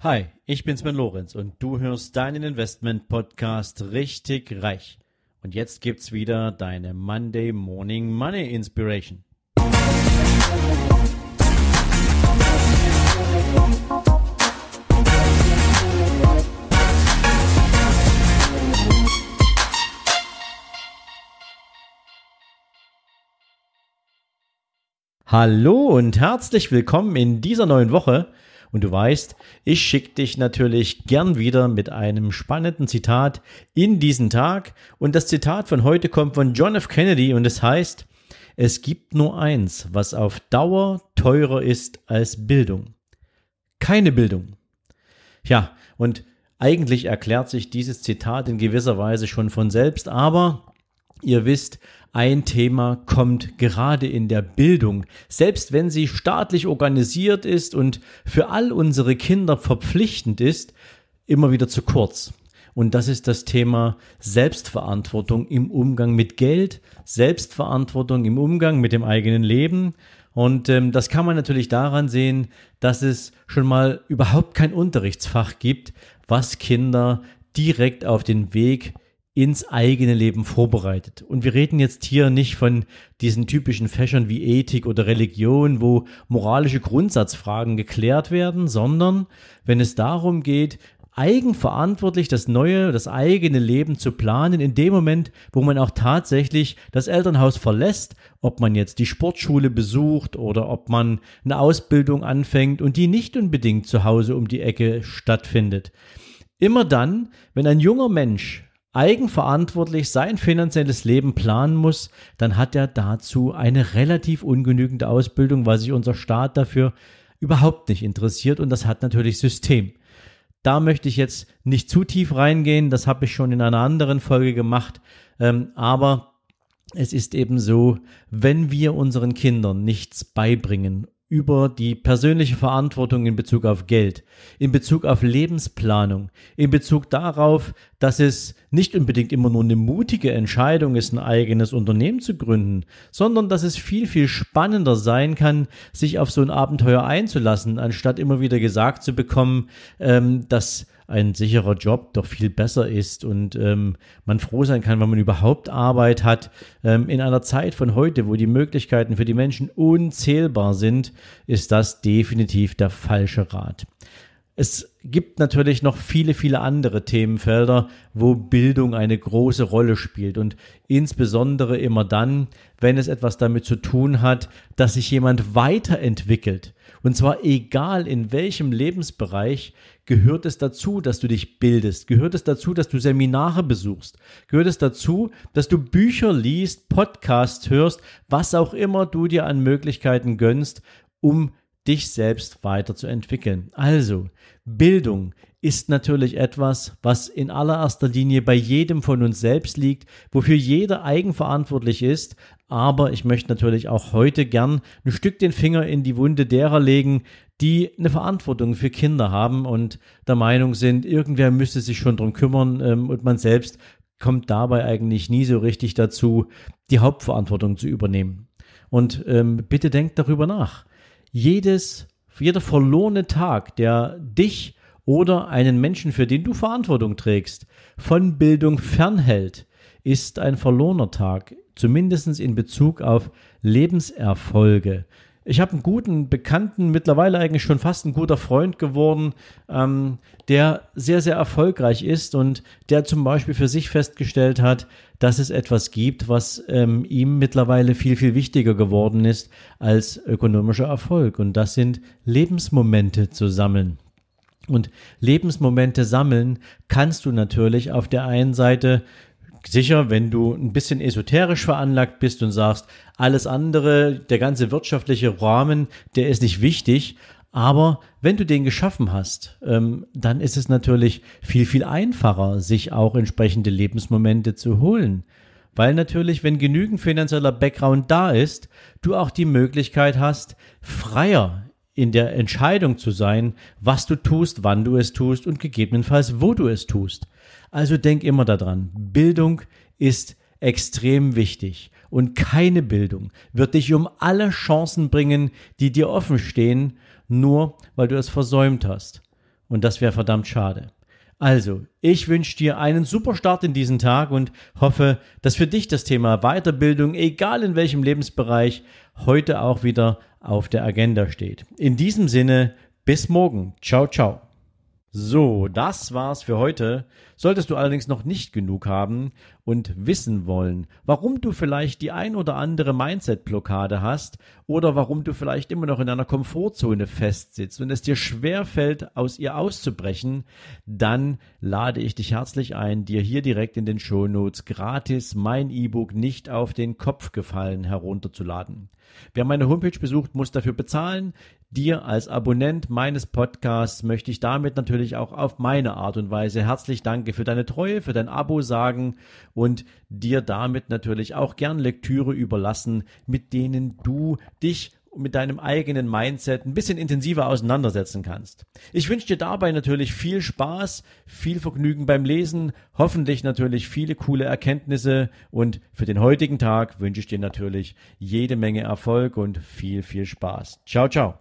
Hi, ich bin Sven Lorenz und du hörst deinen Investment Podcast richtig reich. Und jetzt gibt's wieder deine Monday Morning Money Inspiration. Hallo und herzlich willkommen in dieser neuen Woche. Und du weißt, ich schicke dich natürlich gern wieder mit einem spannenden Zitat in diesen Tag. Und das Zitat von heute kommt von John F. Kennedy und es heißt, es gibt nur eins, was auf Dauer teurer ist als Bildung. Keine Bildung. Ja, und eigentlich erklärt sich dieses Zitat in gewisser Weise schon von selbst, aber ihr wisst, ein Thema kommt gerade in der Bildung, selbst wenn sie staatlich organisiert ist und für all unsere Kinder verpflichtend ist, immer wieder zu kurz. Und das ist das Thema Selbstverantwortung im Umgang mit Geld, Selbstverantwortung im Umgang mit dem eigenen Leben. Und ähm, das kann man natürlich daran sehen, dass es schon mal überhaupt kein Unterrichtsfach gibt, was Kinder direkt auf den Weg ins eigene Leben vorbereitet. Und wir reden jetzt hier nicht von diesen typischen Fächern wie Ethik oder Religion, wo moralische Grundsatzfragen geklärt werden, sondern wenn es darum geht, eigenverantwortlich das neue, das eigene Leben zu planen, in dem Moment, wo man auch tatsächlich das Elternhaus verlässt, ob man jetzt die Sportschule besucht oder ob man eine Ausbildung anfängt und die nicht unbedingt zu Hause um die Ecke stattfindet. Immer dann, wenn ein junger Mensch eigenverantwortlich sein finanzielles Leben planen muss, dann hat er dazu eine relativ ungenügende Ausbildung, weil sich unser Staat dafür überhaupt nicht interessiert und das hat natürlich System. Da möchte ich jetzt nicht zu tief reingehen, das habe ich schon in einer anderen Folge gemacht, ähm, aber es ist eben so, wenn wir unseren Kindern nichts beibringen über die persönliche Verantwortung in Bezug auf Geld, in Bezug auf Lebensplanung, in Bezug darauf, dass es nicht unbedingt immer nur eine mutige Entscheidung ist, ein eigenes Unternehmen zu gründen, sondern dass es viel, viel spannender sein kann, sich auf so ein Abenteuer einzulassen, anstatt immer wieder gesagt zu bekommen, ähm, dass ein sicherer Job doch viel besser ist und ähm, man froh sein kann, wenn man überhaupt Arbeit hat. Ähm, in einer Zeit von heute, wo die Möglichkeiten für die Menschen unzählbar sind, ist das definitiv der falsche Rat. Es gibt natürlich noch viele, viele andere Themenfelder, wo Bildung eine große Rolle spielt und insbesondere immer dann, wenn es etwas damit zu tun hat, dass sich jemand weiterentwickelt. Und zwar egal in welchem Lebensbereich, gehört es dazu, dass du dich bildest, gehört es dazu, dass du Seminare besuchst, gehört es dazu, dass du Bücher liest, Podcasts hörst, was auch immer du dir an Möglichkeiten gönnst, um dich selbst weiterzuentwickeln. Also, Bildung ist natürlich etwas, was in allererster Linie bei jedem von uns selbst liegt, wofür jeder eigenverantwortlich ist. Aber ich möchte natürlich auch heute gern ein Stück den Finger in die Wunde derer legen, die eine Verantwortung für Kinder haben und der Meinung sind, irgendwer müsste sich schon drum kümmern ähm, und man selbst kommt dabei eigentlich nie so richtig dazu, die Hauptverantwortung zu übernehmen. Und ähm, bitte denkt darüber nach. Jedes, jeder verlorene Tag, der dich oder einen Menschen, für den du Verantwortung trägst, von Bildung fernhält, ist ein verlorener Tag, zumindest in Bezug auf Lebenserfolge. Ich habe einen guten Bekannten, mittlerweile eigentlich schon fast ein guter Freund geworden, ähm, der sehr, sehr erfolgreich ist und der zum Beispiel für sich festgestellt hat, dass es etwas gibt, was ähm, ihm mittlerweile viel, viel wichtiger geworden ist als ökonomischer Erfolg. Und das sind Lebensmomente zu sammeln. Und Lebensmomente sammeln kannst du natürlich auf der einen Seite sicher, wenn du ein bisschen esoterisch veranlagt bist und sagst, alles andere, der ganze wirtschaftliche Rahmen, der ist nicht wichtig. Aber wenn du den geschaffen hast, ähm, dann ist es natürlich viel, viel einfacher, sich auch entsprechende Lebensmomente zu holen. Weil natürlich, wenn genügend finanzieller Background da ist, du auch die Möglichkeit hast, freier in der Entscheidung zu sein, was du tust, wann du es tust und gegebenenfalls, wo du es tust. Also denk immer daran, Bildung ist extrem wichtig und keine Bildung wird dich um alle Chancen bringen, die dir offen stehen, nur weil du es versäumt hast. Und das wäre verdammt schade. Also, ich wünsche dir einen super Start in diesen Tag und hoffe, dass für dich das Thema Weiterbildung, egal in welchem Lebensbereich, heute auch wieder auf der Agenda steht. In diesem Sinne, bis morgen. Ciao, ciao. So, das war's für heute. Solltest du allerdings noch nicht genug haben und wissen wollen, warum du vielleicht die ein oder andere Mindset-Blockade hast oder warum du vielleicht immer noch in einer Komfortzone festsitzt und es dir schwer fällt, aus ihr auszubrechen, dann lade ich dich herzlich ein, dir hier direkt in den Shownotes gratis mein E-Book nicht auf den Kopf gefallen herunterzuladen. Wer meine Homepage besucht, muss dafür bezahlen. Dir als Abonnent meines Podcasts möchte ich damit natürlich auch auf meine Art und Weise herzlich Danke für deine Treue, für dein Abo sagen und dir damit natürlich auch gern Lektüre überlassen, mit denen du dich mit deinem eigenen Mindset ein bisschen intensiver auseinandersetzen kannst. Ich wünsche dir dabei natürlich viel Spaß, viel Vergnügen beim Lesen, hoffentlich natürlich viele coole Erkenntnisse und für den heutigen Tag wünsche ich dir natürlich jede Menge Erfolg und viel, viel Spaß. Ciao, ciao.